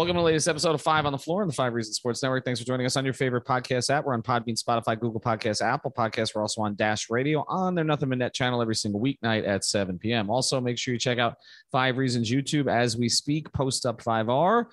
Welcome to the latest episode of Five on the Floor on the Five Reasons Sports Network. Thanks for joining us on your favorite podcast app. We're on Podbean, Spotify, Google Podcasts, Apple Podcasts. We're also on Dash Radio on their Nothing But Net channel every single weeknight at 7 p.m. Also, make sure you check out Five Reasons YouTube as we speak. Post Up 5R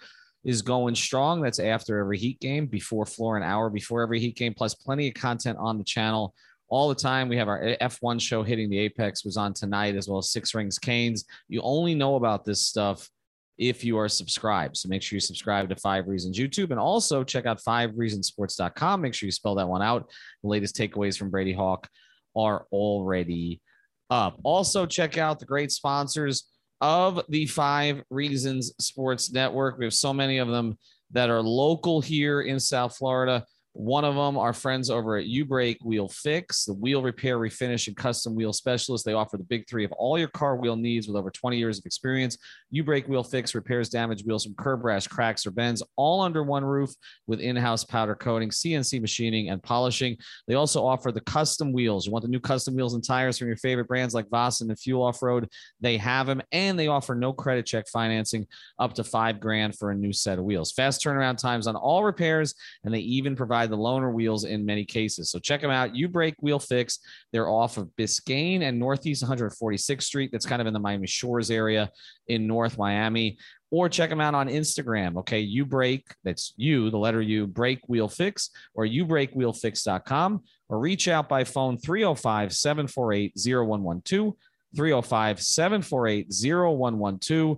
is going strong. That's after every Heat game, before floor, an hour before every Heat game, plus plenty of content on the channel all the time. We have our F1 show hitting the Apex was on tonight, as well as Six Rings Canes. You only know about this stuff if you are subscribed. So make sure you subscribe to Five Reasons YouTube and also check out fivereasonsports.com. Make sure you spell that one out. The latest takeaways from Brady Hawk are already up. Also, check out the great sponsors of the Five Reasons Sports Network. We have so many of them that are local here in South Florida. One of them, our friends over at U Break Wheel Fix, the wheel repair, refinish, and custom wheel specialist. They offer the big three of all your car wheel needs with over 20 years of experience. U Break Wheel Fix repairs damaged wheels from curb rash, cracks, or bends, all under one roof with in house powder coating, CNC machining, and polishing. They also offer the custom wheels. You want the new custom wheels and tires from your favorite brands like Vossen and Fuel Off Road? They have them, and they offer no credit check financing up to five grand for a new set of wheels. Fast turnaround times on all repairs, and they even provide the loaner wheels in many cases. So check them out. U Break Wheel Fix. They're off of Biscayne and Northeast 146th Street. That's kind of in the Miami Shores area in North Miami. Or check them out on Instagram. Okay. You break, that's you, the letter U, break wheel fix, or you break wheel fix.com, or reach out by phone 305 748 0112. 305 748 0112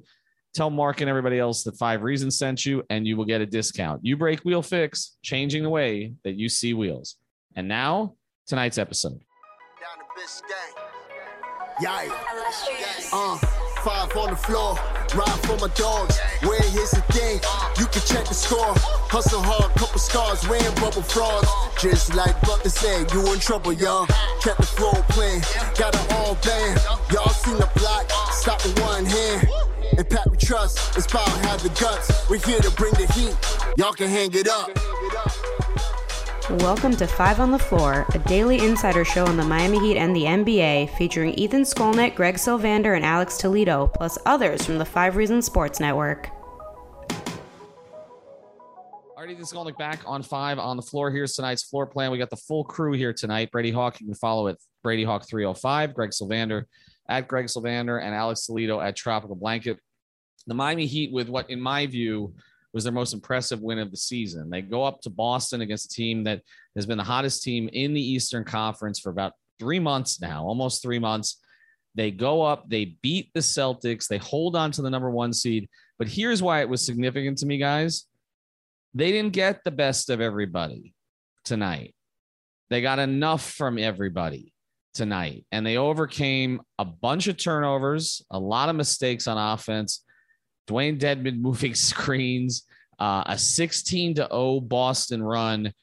Tell Mark and everybody else that Five Reasons sent you, and you will get a discount. You break wheel fix, changing the way that you see wheels. And now, tonight's episode. Yeah. Uh, five on the floor, ride for my dogs. Where here's the thing, you can check the score. Hustle hard, couple scars, wearing bubble frogs. Just like Butler said, you in trouble, y'all. Kept the floor playing, got it all band. Y'all seen the block, stop with one hand. And Pat we trust, it's about have the guts. We're here to bring the heat. Y'all can hang it up. Welcome to Five on the Floor, a daily insider show on the Miami Heat and the NBA, featuring Ethan Skolnick, Greg Sylvander, and Alex Toledo, plus others from the Five Reasons Sports Network. Alrighty, this is Skolnick back on five on the floor. Here's tonight's floor plan. We got the full crew here tonight. Brady Hawk, you can follow it. Brady Hawk 305, Greg Sylvander at Greg Sylvander and Alex Toledo at Tropical Blanket. The Miami Heat, with what, in my view, was their most impressive win of the season. They go up to Boston against a team that has been the hottest team in the Eastern Conference for about three months now, almost three months. They go up, they beat the Celtics, they hold on to the number one seed. But here's why it was significant to me, guys. They didn't get the best of everybody tonight. They got enough from everybody tonight. And they overcame a bunch of turnovers, a lot of mistakes on offense. Dewayne Dedmon moving screens, uh, a 16 to 0 Boston run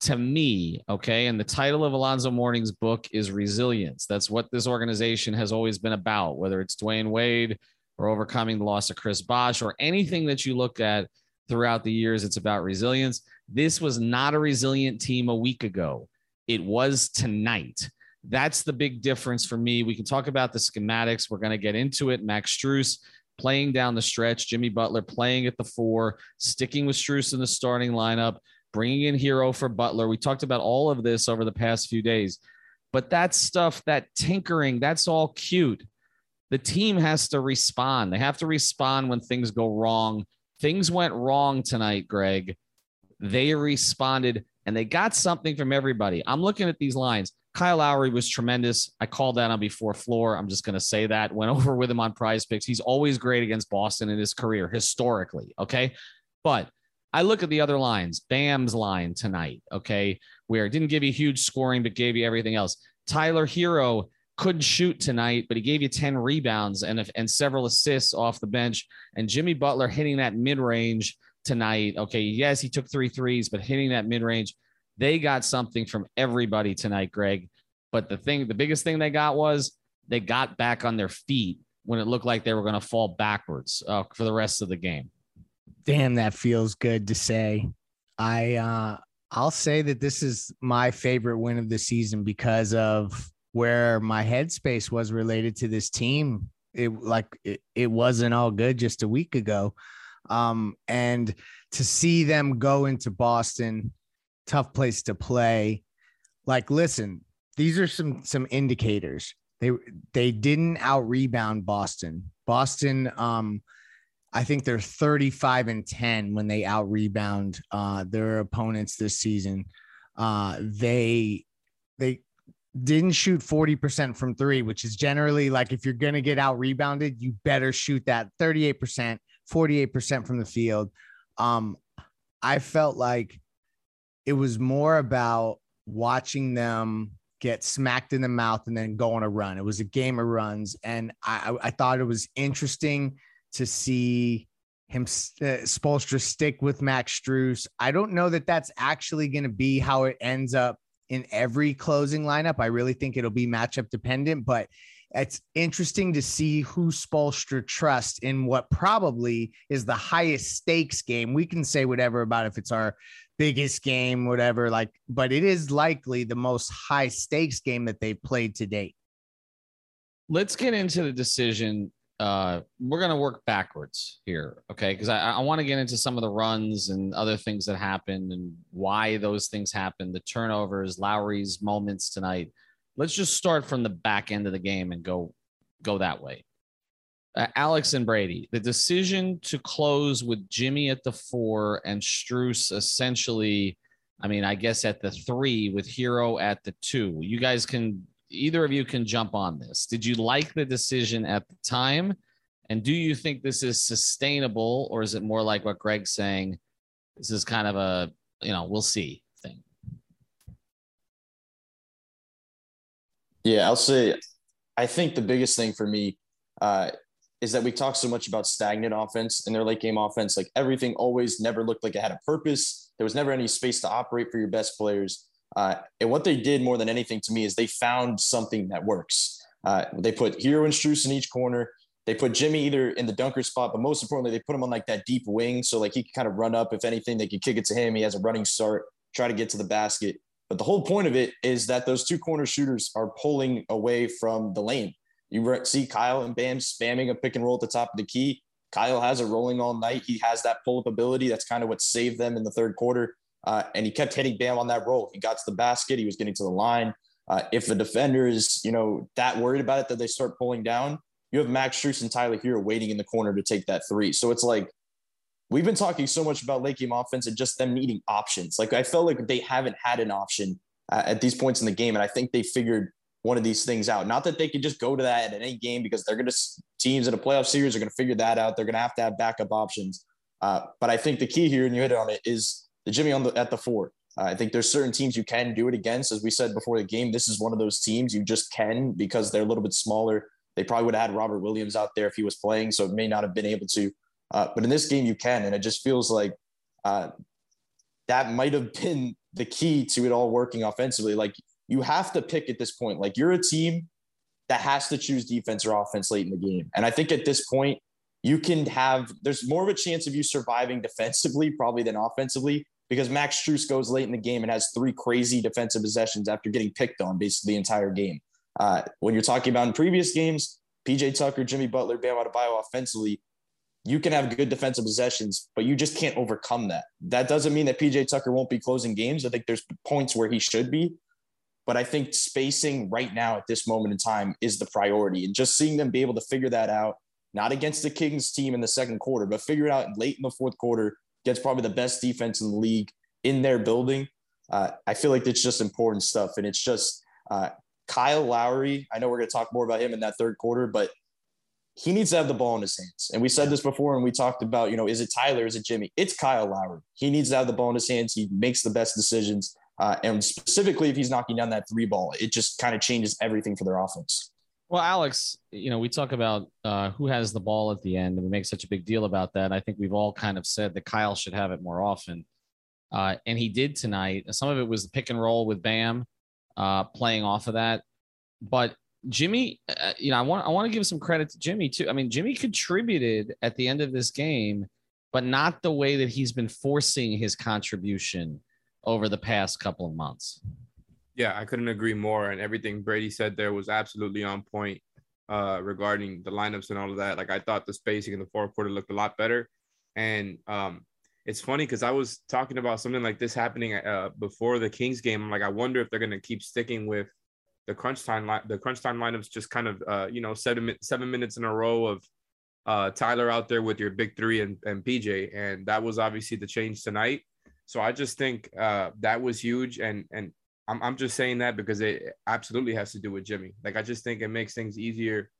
to me, okay, and the title of Alonzo Mourning's book is Resilience. That's what this organization has always been about, whether it's Dwyane Wade or overcoming the loss of Chris Bosh or anything that you look at throughout the years, it's about resilience. This was not a resilient team a week ago. It was tonight. That's the big difference for me. We can talk about the schematics. We're going to get into it. Max Strus playing down the stretch, Jimmy Butler playing at the four, sticking with Strus in the starting lineup, bringing in Herro for Butler. We talked about all of this over the past few days, but that stuff, that tinkering, that's all cute. The team has to respond. They have to respond when things go wrong. Things went wrong tonight, Greg. They responded and they got something from everybody. I'm looking at these lines. Kyle Lowry was tremendous. I called that on before floor. I'm just going to say that. Went over with him on prize picks. He's always great against Boston in his career, historically. Okay. But I look at the other lines, Bam's line tonight. Okay. Where it didn't give you huge scoring, but gave you everything else. Tyler Herro couldn't shoot tonight, but he gave you 10 rebounds and, and several assists off the bench. And Jimmy Butler hitting that mid range tonight. Okay. Yes, he took three threes, but hitting that mid range, they got something from everybody tonight, Greg. But the thing, the biggest thing they got was they got back on their feet when it looked like they were going to fall backwards uh, for the rest of the game. Damn, that feels good to say. I, uh, I'll say that this is my favorite win of the season because of where my headspace was related to this team. It like it, it wasn't all good just a week ago. Um, and to see them go into Boston, tough place to play. Like, listen, these are some some indicators. They they didn't out rebound Boston. Boston, um, I think they're 35 and 10 when they out rebound uh, their opponents this season. Uh, they they didn't shoot 40% from three, which is generally like if you're going to get out rebounded, you better shoot that 38%, 48% from the field. Um, I felt like it was more about watching them get smacked in the mouth and then go on a run. It was a game of runs. And I, I thought it was interesting to see him uh, Spoelstra stick with Max Strus. I don't know that that's actually going to be how it ends up in every closing lineup. I really think it'll be matchup dependent, but it's interesting to see who Spoelstra trusts in what probably is the highest stakes game. We can say whatever about if it's our biggest game, whatever, like, but it is likely the most high stakes game that they've played to date. Let's get into the decision uh, we're going to work backwards here, okay? Because I, I want to get into some of the runs and other things that happened and why those things happened, the turnovers, Lowry's moments tonight. Let's just start from the back end of the game and go go that way. Uh, Alex and Brady, the decision to close with Jimmy at the four and Strus essentially, I mean, I guess at the three with Herro at the two. You guys can either of you can jump on this. Did you like the decision at the time? And do you think this is sustainable, or is it more like what Greg's saying? This is kind of a, you know, we'll see thing. Yeah, I'll say, I think the biggest thing for me uh, is that we talk so much about stagnant offense in their late game offense. Like everything always never looked like it had a purpose. There was never any space to operate for your best players. Uh, and what they did more than anything to me is they found something that works. Uh, they put Herro and Strus in each corner. They put Jimmy either in the dunker spot, but most importantly, they put him on like that deep wing. So like he can kind of run up. If anything, they can kick it to him. He has a running start, try to get to the basket. But the whole point of it is that those two corner shooters are pulling away from the lane. You see Kyle and Bam spamming a pick and roll at the top of the key. Kyle has a rolling all night. He has that pull up ability. That's kind of what saved them in the third quarter. Uh, and he kept hitting Bam on that roll. He got to the basket. He was getting to the line. Uh, if the defender is, you know, that worried about it that they start pulling down, you have Max Strus and Tyler Herro waiting in the corner to take that three. So it's like we've been talking so much about late offense and just them needing options. Like I felt like they haven't had an option uh, at these points in the game, and I think they figured one of these things out. Not that they could just go to that at any game because they're going to teams in a playoff series are going to figure that out. They're going to have to have backup options. Uh, but I think the key here, and you hit on it, is the Jimmy on the at the four. Uh, I think there's certain teams you can do it against. As we said before the game, this is one of those teams you just can because they're a little bit smaller. They probably would have had Robert Williams out there if he was playing, so it may not have been able to. Uh, but in this game, you can, and it just feels like uh, that might have been the key to it all working offensively. Like you have to pick at this point. Like you're a team that has to choose defense or offense late in the game, and I think at this point you can have. There's more of a chance of you surviving defensively probably than offensively because Max Strus goes late in the game and has three crazy defensive possessions after getting picked on basically the entire game. Uh, when you're talking about in previous games, PJ Tucker, Jimmy Butler, Bam Adebayo offensively, you can have good defensive possessions, but you just can't overcome that. That doesn't mean that PJ Tucker won't be closing games. I think there's points where he should be, but I think spacing right now at this moment in time is the priority. And just seeing them be able to figure that out, not against the Kings team in the second quarter, but figure it out late in the fourth quarter gets probably the best defense in the league in their building. Uh, I feel like it's just important stuff. And it's just uh, Kyle Lowry. I know we're going to talk more about him in that third quarter, but he needs to have the ball in his hands. And we said this before, and we talked about, you know, is it Tyler? Is it Jimmy? It's Kyle Lowry. He needs to have the ball in his hands. He makes the best decisions. Uh, and specifically, if he's knocking down that three ball, it just kind of changes everything for their offense. Well, Alex, you know, we talk about uh, who has the ball at the end, and we make such a big deal about that. I think we've all kind of said that Kyle should have it more often, uh, and he did tonight. Some of it was the pick and roll with Bam, uh, playing off of that, but Jimmy, uh, you know, I want I want to give some credit to Jimmy too. I mean, Jimmy contributed at the end of this game, but not the way that he's been forcing his contribution over the past couple of months. Yeah, I couldn't agree more. And everything Brady said there was absolutely on point uh, regarding the lineups and all of that. Like I thought the spacing in the fourth quarter looked a lot better. And um, it's funny because I was talking about something like this happening uh, before the Kings game. I'm like, I wonder if they're going to keep sticking with the crunch time line. The crunch time lineups just kind of, uh, you know, seven seven minutes in a row of uh, Tyler out there with your big three and, and PJ, and that was obviously the change tonight. So I just think uh, that was huge, and and I'm I'm just saying that because it absolutely has to do with Jimmy. Like I just think it makes things easier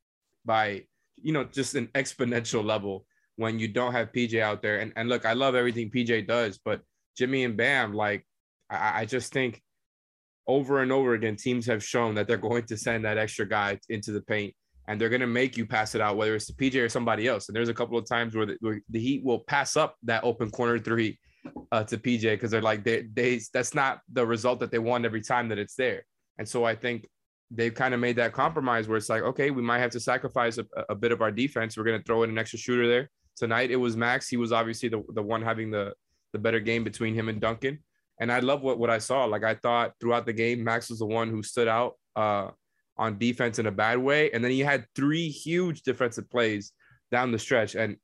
by you know just an exponential level when you don't have PJ out there. And and look, I love everything PJ does, but Jimmy and Bam, like I, I just think over and over again, teams have shown that they're going to send that extra guy into the paint and they're going to make you pass it out, whether it's to PJ or somebody else. And there's a couple of times where the, where the Heat will pass up that open corner three uh, to PJ because they're like they they that's not the result that they want every time that it's there. And so I think they've kind of made that compromise where it's like, okay, we might have to sacrifice a, a bit of our defense. We're going to throw in an extra shooter there tonight. It was Max. He was obviously the, the one having the the better game between him and Duncan. And I love what what I saw. Like I thought throughout the game, Max was the one who stood out uh, on defense in a bad way, and then he had three huge defensive plays down the stretch. And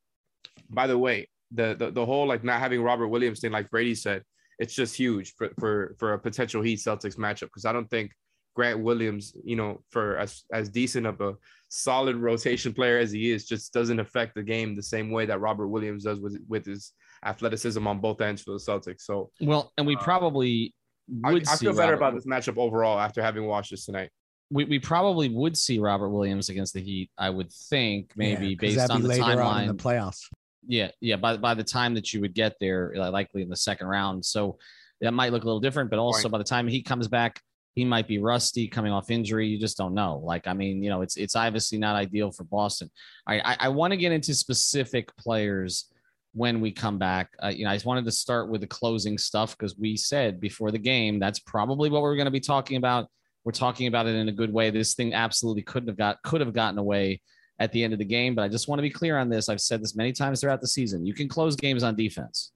by the way, the, the the whole like not having Robert Williams thing, like Brady said, it's just huge for for for a potential Heat Celtics matchup because I don't think Grant Williams, you know, for as as decent of a solid rotation player as he is, just doesn't affect the game the same way that Robert Williams does with with his athleticism on both ends for the Celtics. So well, and we uh, probably would. I, I feel better Robert, about this matchup overall after having watched this tonight. We, we probably would see Robert Williams against the Heat. I would think maybe yeah, based on the timeline. in the playoffs. Yeah, yeah. By by the time that you would get there, likely in the second round, so that might look a little different. But also Point. by the time he comes back, he might be rusty coming off injury. You just don't know. Like I mean, you know, it's it's obviously not ideal for Boston. I I, I want to get into specific players when we come back. Uh, you know, I just wanted to start with the closing stuff because we said before the game that's probably what we're going to be talking about. We're talking about it in a good way. This thing absolutely couldn't have got could have gotten away at the end of the game. But I just want to be clear on this. I've said this many times throughout the season. You can close games on defense.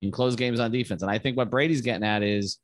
You can close games on defense. And I think what Brady's getting at is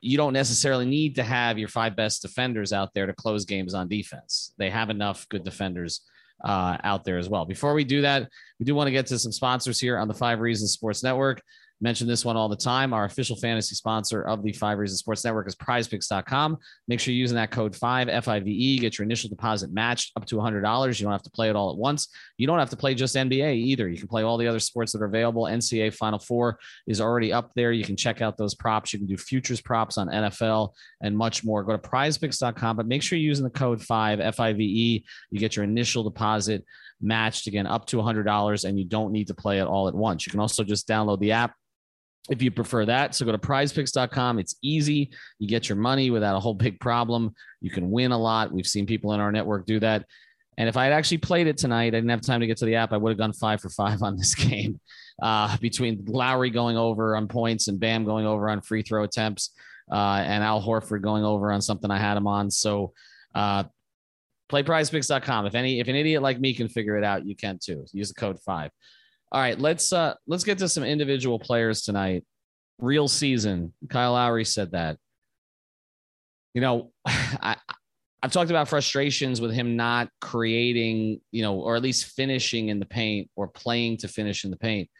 you don't necessarily need to have your five best defenders out there to close games on defense. They have enough good defenders uh, out there as well. Before we do that, we do want to get to some sponsors here on the Five Reasons Sports Network mention this one all the time. Our official fantasy sponsor of the Five Reasons Sports Network is prizepicks.com. Make sure you're using that code 5 FIVE. Get your initial deposit matched up to $100. You don't have to play it all at once. You don't have to play just NBA either. You can play all the other sports that are available. NCAA Final Four is already up there. You can check out those props. You can do futures props on NFL and much more. Go to prizepicks.com, but make sure you're using the code 5 FIVE. You get your initial deposit matched again up to $100 and you don't need to play it all at once. You can also just download the app if you prefer that. So go to prizepicks.com. It's easy. You get your money without a whole big problem. You can win a lot. We've seen people in our network do that. And if I had actually played it tonight, I didn't have time to get to the app. I would have gone five for five on this game uh, between Lowry going over on points and Bam going over on free throw attempts uh, and Al Horford going over on something I had him on. So uh, play prizepicks.com. If any, if an idiot like me can figure it out, you can too. Use the code five. All right, let's uh let's get to some individual players tonight. Real season. Kyle Lowry said that. You know, I I've talked about frustrations with him not creating, you know, or at least finishing in the paint or playing to finish in the paint.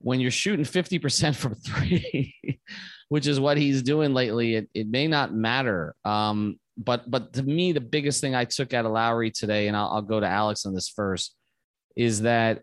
When you're shooting 50% from three, which is what he's doing lately, it, it may not matter. Um, but but to me, the biggest thing I took out of Lowry today, and I'll, I'll go to Alex on this first, is that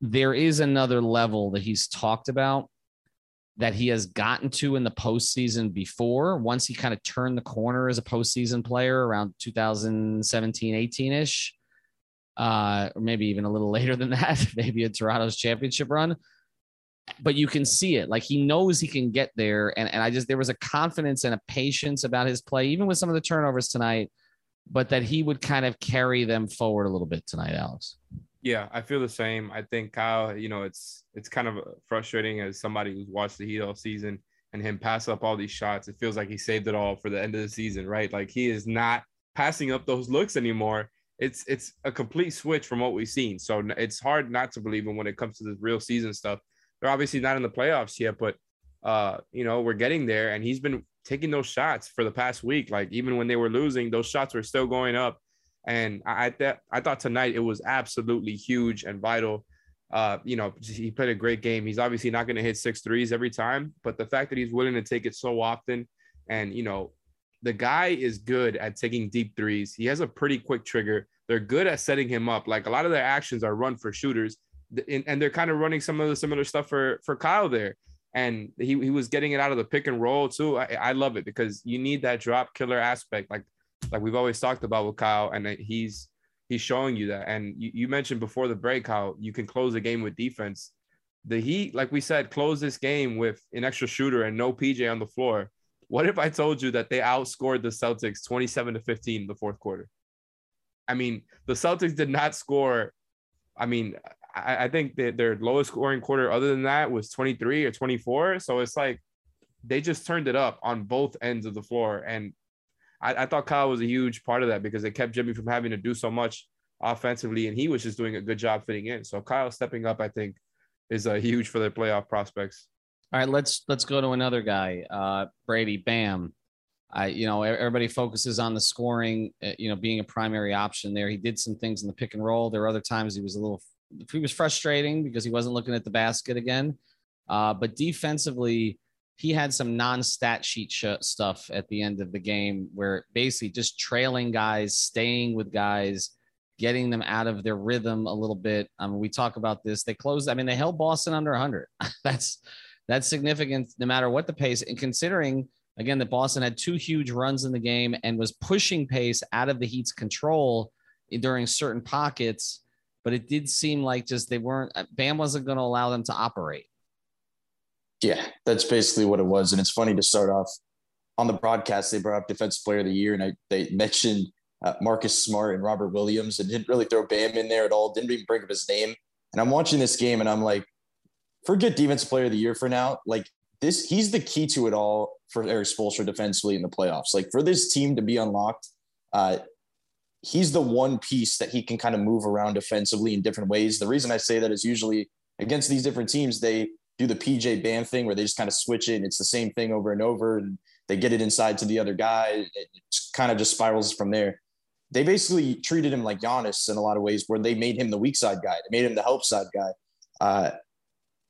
There is another level that he's talked about that he has gotten to in the postseason before. Once he kind of turned the corner as a postseason player around 2017, 18 ish, uh, or maybe even a little later than that, maybe a Toronto's championship run. But you can see it. Like he knows he can get there. And, and I just, there was a confidence and a patience about his play, even with some of the turnovers tonight, but that he would kind of carry them forward a little bit tonight, Alex. Yeah, I feel the same. I think Kyle, you know, it's it's kind of frustrating as somebody who's watched the Heat all season and him pass up all these shots. It feels like he saved it all for the end of the season, right? Like he is not passing up those looks anymore. It's it's a complete switch from what we've seen. So it's hard not to believe him when it comes to the real season stuff. They're obviously not in the playoffs yet, but uh, you know, we're getting there and he's been taking those shots for the past week. Like even when they were losing, those shots were still going up and I I thought tonight it was absolutely huge and vital. Uh, you know, he played a great game. He's obviously not going to hit six threes every time, but the fact that he's willing to take it so often, and you know, the guy is good at taking deep threes. He has a pretty quick trigger. They're good at setting him up. Like a lot of their actions are run for shooters, and they're kind of running some of the similar stuff for for Kyle there. And he, he was getting it out of the pick and roll too. I, I love it because you need that drop killer aspect. Like like we've always talked about with Kyle, and he's he's showing you that. And you, you mentioned before the break how you can close a game with defense. The Heat, like we said, close this game with an extra shooter and no PJ on the floor. What if I told you that they outscored the Celtics 27 to 15 in the fourth quarter? I mean, the Celtics did not score. I mean, I, I think that their lowest scoring quarter other than that was 23 or 24. So it's like they just turned it up on both ends of the floor. And I, I thought Kyle was a huge part of that because it kept Jimmy from having to do so much offensively, and he was just doing a good job fitting in. So Kyle stepping up, I think, is uh, huge for their playoff prospects. All right, let's let's go to another guy, uh, Brady Bam. I, you know, everybody focuses on the scoring, uh, you know, being a primary option there. He did some things in the pick and roll. There were other times he was a little, he was frustrating because he wasn't looking at the basket again. Uh, but defensively, he had some non-stat sheet sh- stuff at the end of the game where basically just trailing guys, staying with guys, getting them out of their rhythm a little bit. I mean, we talk about this. They closed. I mean, they held Boston under 100. that's that's significant, no matter what the pace. And considering again that Boston had two huge runs in the game and was pushing pace out of the Heat's control during certain pockets, but it did seem like just they weren't. Uh, Bam wasn't going to allow them to operate. Yeah, that's basically what it was. And it's funny to start off on the broadcast. They brought up Defensive Player of the Year, and I, they mentioned uh, Marcus Smart and Robert Williams, and didn't really throw Bam in there at all. Didn't even bring up his name. And I'm watching this game, and I'm like, forget Defensive Player of the Year for now. Like this, he's the key to it all for Erik Spoelstra defensively in the playoffs. Like for this team to be unlocked, uh, he's the one piece that he can kind of move around defensively in different ways. The reason I say that is usually against these different teams, they do the PJ Bam thing where they just kind of switch it and it's the same thing over and over and they get it inside to the other guy. It kind of just spirals from there. They basically treated him like Giannis in a lot of ways where they made him the weak side guy. They made him the help side guy. Uh,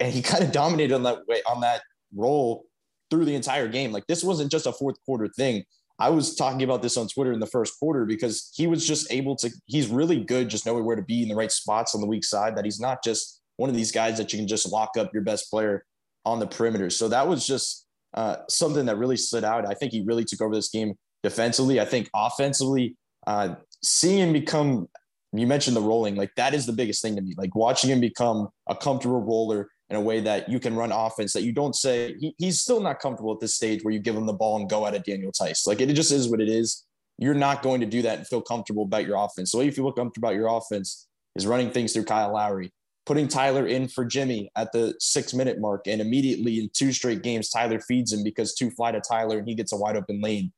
and he kind of dominated on that way on that role through the entire game. Like this wasn't just a fourth quarter thing. I was talking about this on Twitter in the first quarter because he was just able to, he's really good just knowing where to be in the right spots on the weak side, that he's not just one of these guys that you can just lock up your best player on the perimeter. So that was just uh, something that really stood out. I think he really took over this game defensively. I think offensively, uh, seeing him become, you mentioned the rolling, like that is the biggest thing to me. Like watching him become a comfortable roller in a way that you can run offense that you don't say he, he's still not comfortable at this stage where you give him the ball and go at a Daniel Theis. Like it just is what it is. You're not going to do that and feel comfortable about your offense. So if you feel comfortable about your offense is running things through Kyle Lowry, putting Tyler in for Jimmy at the six minute mark. And immediately in two straight games, Tyler feeds him because two fly to Tyler and he gets a wide open lane.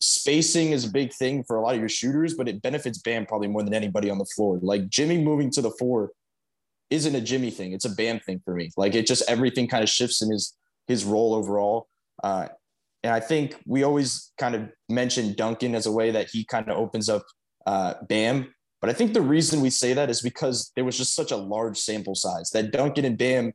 Spacing is a big thing for a lot of your shooters, but it benefits Bam probably more than anybody on the floor. Like Jimmy moving to the four isn't a Jimmy thing, it's a Bam thing for me. Like it just everything kind of shifts in his his role overall. Uh, and I think we always kind of mention Duncan as a way that he kind of opens up uh, Bam But I think the reason we say that is because there was just such a large sample size that Duncan and Bam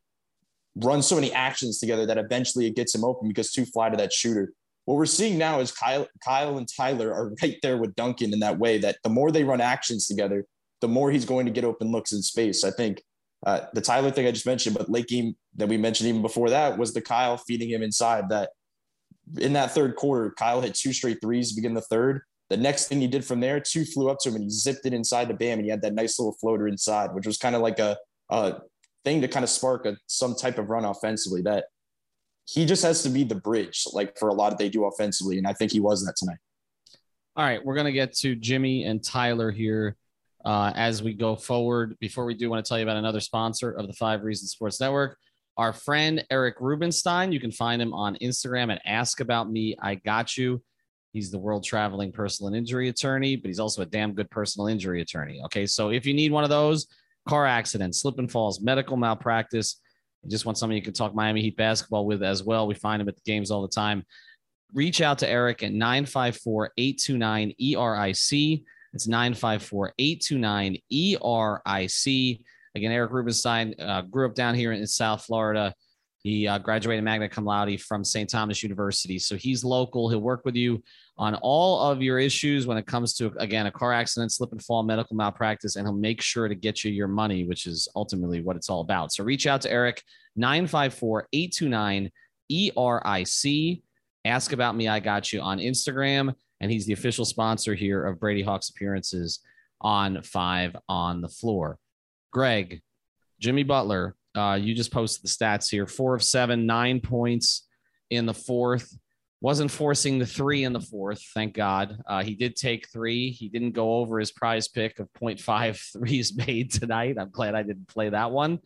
run so many actions together that eventually it gets him open because two fly to that shooter. What we're seeing now is Kyle, Kyle and Tyler are right there with Duncan in that way that the more they run actions together, the more he's going to get open looks in space. I think uh, the Tyler thing I just mentioned, but late game that we mentioned even before that was the Kyle feeding him inside. That in that third quarter, Kyle hit two straight threes to begin the third. The next thing he did from there, two flew up to him and he zipped it inside the Bam and he had that nice little floater inside, which was kind of like a, a thing to kind of spark a, some type of run offensively. That he just has to be the bridge, like for a lot of they do offensively, and I think he was that tonight. All right, we're gonna get to Jimmy and Tyler here uh, as we go forward. Before we do, want to tell you about another sponsor of the Five Reasons Sports Network. Our friend Eric Rubenstein. You can find him on Instagram at Ask About Me. I Got You. He's the world traveling personal injury attorney, but he's also a damn good personal injury attorney. Okay, so if you need one of those, car accidents, slip and falls, medical malpractice, you just want somebody you can talk Miami Heat basketball with as well. We find him at the games all the time. Reach out to Eric at 954 829 ERIC. It's 954 829 ERIC. Again, Eric Rubenstein uh, grew up down here in South Florida. He uh, graduated magna cum laude from St. Thomas University. So he's local. He'll work with you on all of your issues when it comes to, again, a car accident, slip and fall, medical malpractice, and he'll make sure to get you your money, which is ultimately what it's all about. So reach out to Eric, 954 829 ERIC. Ask about me. I got you on Instagram and he's the official sponsor here of Brady Hawk's appearances on Five on the Floor. Greg, Jimmy Butler, uh, you just posted the stats here: four of seven, nine points in the fourth. Wasn't forcing the three in the fourth, thank God. Uh, he did take three. He didn't go over his prize pick of 0.5 threes made tonight. I'm glad I didn't play that one.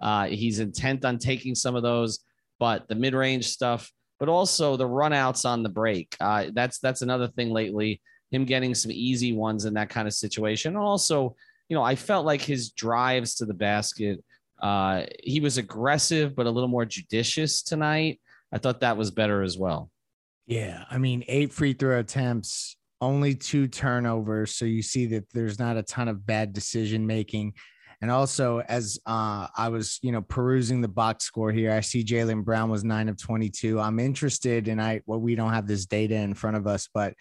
Uh, he's intent on taking some of those, but the mid range stuff but also the runouts on the break. Uh, that's that's another thing lately. Him getting some easy ones in that kind of situation. Also, you know, I felt like his drives to the basket. Uh, he was aggressive, but a little more judicious tonight. I thought that was better as well. Yeah, I mean, eight free throw attempts, only two turnovers, so you see that there's not a ton of bad decision making. And also, as uh, I was, you know, perusing the box score here, I see Jaylen Brown was nine of 22. I'm interested, and I well, we don't have this data in front of us, but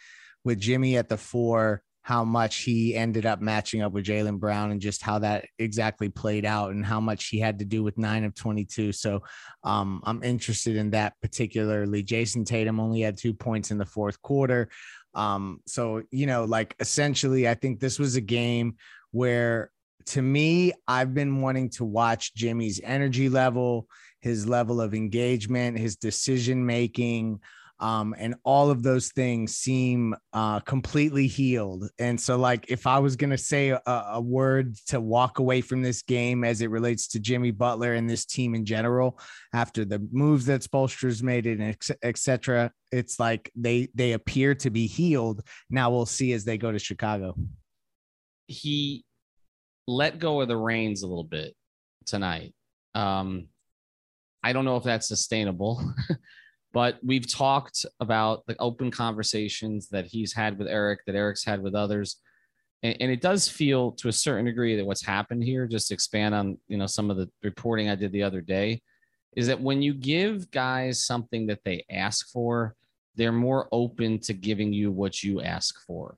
with Jimmy at the four, how much he ended up matching up with Jaylen Brown and just how that exactly played out and how much he had to do with nine of 22. So um, I'm interested in that particularly. Jayson Tatum only had two points in the fourth quarter. Um, so, you know, like essentially, I think this was a game where to me, I've been wanting to watch Jimmy's energy level, his level of engagement, his decision making, um, and all of those things seem uh, completely healed. And so, like, if I was going to say a, a, word to walk away from this game as it relates to Jimmy Butler and this team in general, after the moves that Spoelstra's made and etc., it's like they they appear to be healed. Now we'll see as they go to Chicago. He let go of the reins a little bit tonight. Um, I don't know if that's sustainable, but we've talked about the open conversations that he's had with Erik, that Erik's had with others. And, and it does feel to a certain degree that what's happened here, just to expand on, you know, some of the reporting I did the other day, is that when you give guys something that they ask for, they're more open to giving you what you ask for.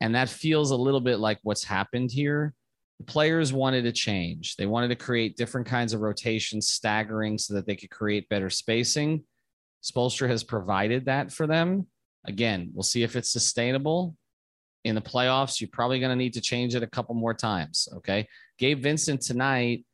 And that feels a little bit like what's happened here. The players wanted to change. They wanted to create different kinds of rotations, staggering so that they could create better spacing. Spoelstra has provided that for them. Again, we'll see if it's sustainable. In the playoffs, you're probably going to need to change it a couple more times. Okay. Gabe Vincent tonight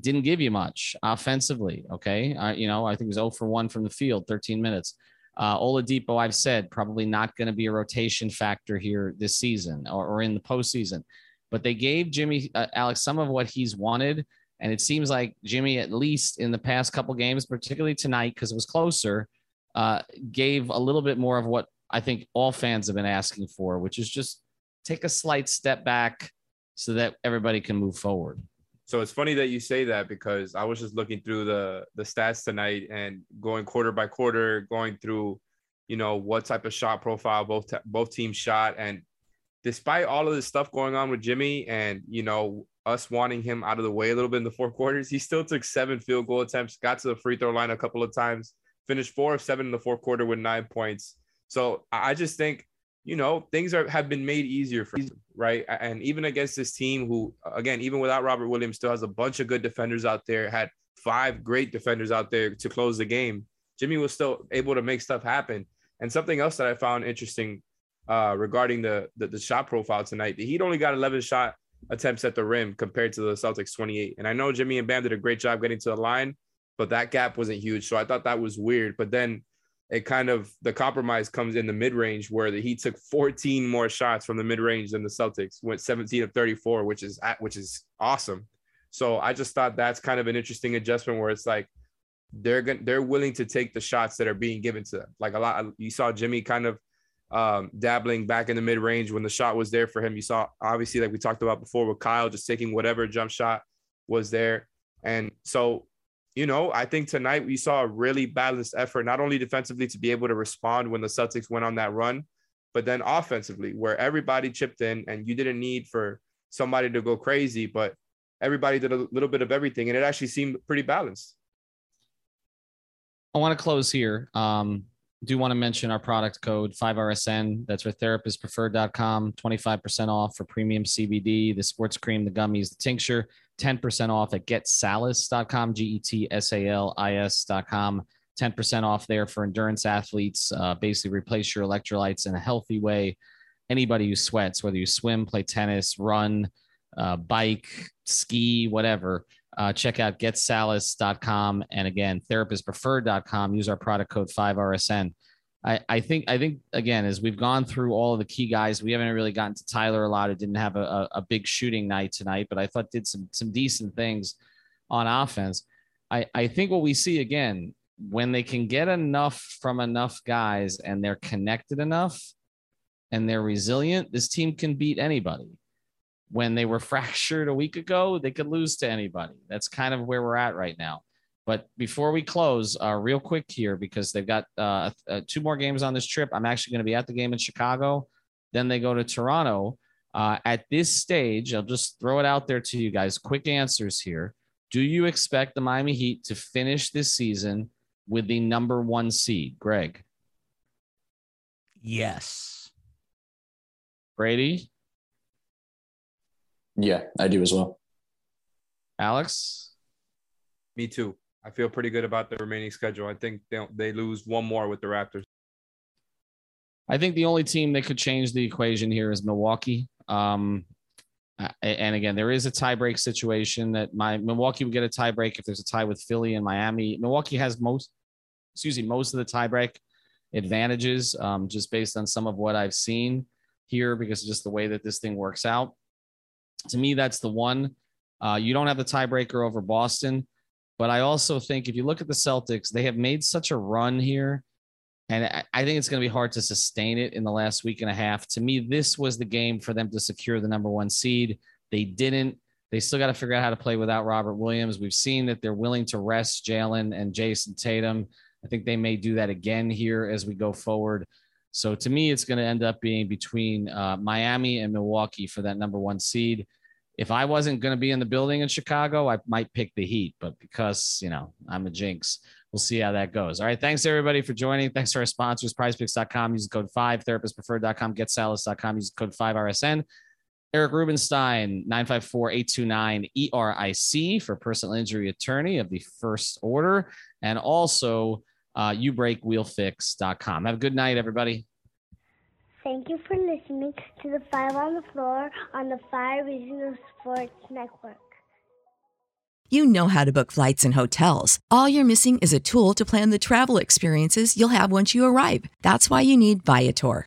didn't give you much offensively. Okay. Uh, you know, I think it was 0 for 1 from the field, 13 minutes. Uh, Oladipo, I've said, probably not going to be a rotation factor here this season or, or in the postseason. But they gave Jimmy uh, Alex some of what he's wanted, and it seems like Jimmy, at least in the past couple games, particularly tonight because it was closer, uh, gave a little bit more of what I think all fans have been asking for, which is just take a slight step back so that everybody can move forward. So it's funny that you say that because I was just looking through the the stats tonight and going quarter by quarter, going through, you know, what type of shot profile both both teams shot, and despite all of this stuff going on with Jimmy and you know us wanting him out of the way a little bit in the four quarters, he still took seven field goal attempts, got to the free throw line a couple of times, finished four of seven in the fourth quarter with nine points. So I just think you know things are have been made easier for him, right? And even against this team, who again, even without Robert Williams, still has a bunch of good defenders out there. Had five great defenders out there to close the game. Jimmy was still able to make stuff happen. And something else that I found interesting uh, regarding the, the, the shot profile tonight, Heat only got 11 shot attempts at the rim compared to the Celtics 28. And I know Jimmy and Bam did a great job getting to the line, but that gap wasn't huge. So I thought that was weird. But then it kind of the compromise comes in the mid range where the Heat took 14 more shots from the mid range than the Celtics went 17 of 34, which is at, which is awesome. So I just thought that's kind of an interesting adjustment where it's like they're gonna, they're willing to take the shots that are being given to them. Like a lot, you saw Jimmy kind of um, dabbling back in the mid range when the shot was there for him. You saw obviously, like we talked about before, with Kyle just taking whatever jump shot was there, and so you know, I think tonight we saw a really balanced effort, not only defensively to be able to respond when the Celtics went on that run, but then offensively where everybody chipped in and you didn't need for somebody to go crazy, but everybody did a little bit of everything, and it actually seemed pretty balanced. I want to close here. Um, do want to mention our product code 5RSN. That's for therapistpreferred.com. 25% off for premium CBD, the sports cream, the gummies, the tincture. 10% off at getsalis.com, G E T S A L I S.com. 10% off there for endurance athletes. Uh, basically, replace your electrolytes in a healthy way. Anybody who sweats, whether you swim, play tennis, run, uh, bike, ski, whatever, uh, check out getsalis.com and again therapistpreferred.com use our product code 5rsn I, I think i think again as we've gone through all of the key guys we haven't really gotten to tyler a lot. It didn't have a, a, a big shooting night tonight but i thought did some some decent things on offense. I i think what we see again when they can get enough from enough guys and they're connected enough and they're resilient this team can beat anybody when they were fractured a week ago, they could lose to anybody. That's kind of where we're at right now. But before we close, uh, real quick here, because they've got uh, uh, two more games on this trip. I'm actually going to be at the game in Chicago. Then they go to Toronto. Uh, at this stage, I'll just throw it out there to you guys. Quick answers here. Do you expect the Miami Heat to finish this season with the number one seed? Greg? Yes. Brady? Yeah, I do as well. Alex? Me too. I feel pretty good about the remaining schedule. I think they they lose one more with the Raptors. I think the only team that could change the equation here is Milwaukee. Um, and again, there is a tiebreak situation that my Milwaukee would get a tiebreak if there's a tie with Philly and Miami. Milwaukee has most, excuse me, most of the tiebreak advantages, um, just based on some of what I've seen here, because of just the way that this thing works out. To me, that's the one. Uh, you don't have the tiebreaker over Boston, but I also think if you look at the Celtics, they have made such a run here, and I think it's going to be hard to sustain it in the last week and a half. To me, this was the game for them to secure the number one seed. They didn't. They still got to figure out how to play without Robert Williams. We've seen that they're willing to rest Jaylen and Jayson Tatum. I think they may do that again here as we go forward. So to me, it's going to end up being between uh, Miami and Milwaukee for that number one seed. If I wasn't going to be in the building in Chicago, I might pick the Heat, but because you know I'm a jinx, we'll see how that goes. All right, thanks everybody for joining. Thanks to our sponsors, PrizePicks.com. Use code five, TherapistPreferred.com, GetSalis.com. Use code five RSN. Eric Rubenstein, 954-829-ERIC for personal injury attorney of the first order. And also uh, youbreakwheelfix.com. Have a good night, everybody. Thank you for listening to the Five on the Floor on the Five Reasons Sports Network. You know how to book flights and hotels. All you're missing is a tool to plan the travel experiences you'll have once you arrive. That's why you need Viator.